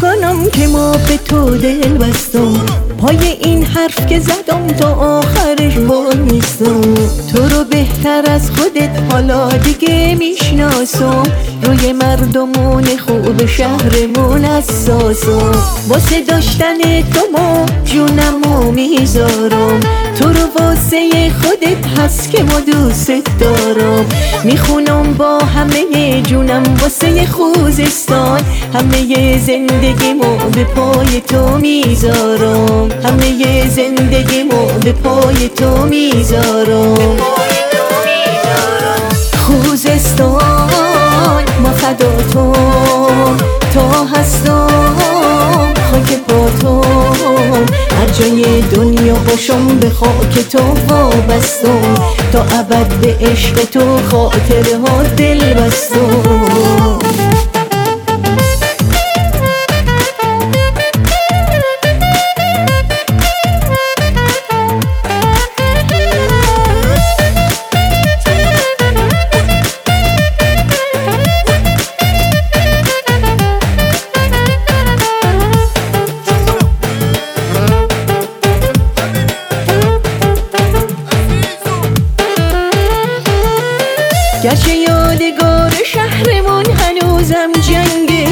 کنم که ما به تو دل بستم. پای این حرف که زدم تا آخرش وای نیستم تو رو بهتر از خودت حالا دیگه می‌شناسم. روی مردمون خوب شهرمون اساسم واسه داشتن تو ما جونمو می‌ذارم. تو رو واسه خودت هست که ما دوست دارم. می‌خونم با همه جونم واسه خوزستان. همه زندگیمو به پای تو می‌ذارم. همه زندگیمو به پای تو می‌ذارم. خوزستان ما فدا تو تا هستم. خاک با تو. هر جای دنیا باشم به خاک تو وابستم. تا ابد به عشق تو خاطره ها دل بستم گرچه یادگار شهرمون هنوزم جنگه.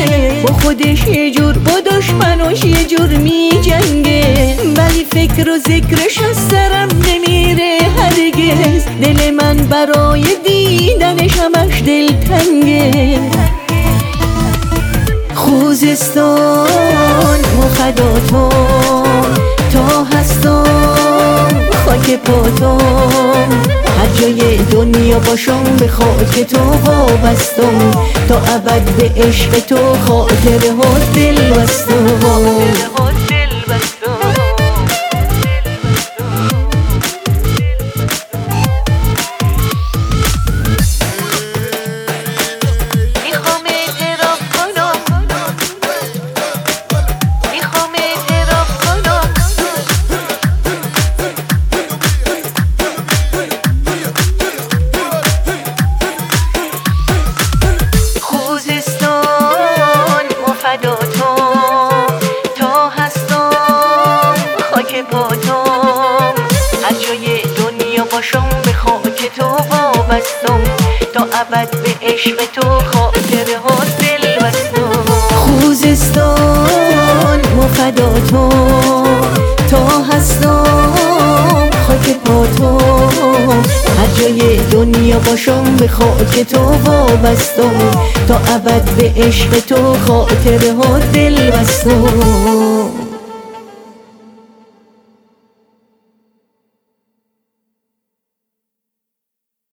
با خودش یه جور با دشمناش یه جور می جنگه. ولی فکر و ذکرش از سرم نمیره هرگز. دل من برای دیدنش همش دل تنگه. خوزستان مفدا پاتم هر جای دنیا باشم به خاک تو وابستم. تا ابد به عشق تو خاطره ها دل بستم به خاک تو وابستم تا ابد به عشق تو خاطره ها دل بستم خوزستان مفدا تو تا هستم خاک پاتم هر جای دنیا باشم به خاک تو وابستم تا ابد به عشق تو خاطره ها دل بستم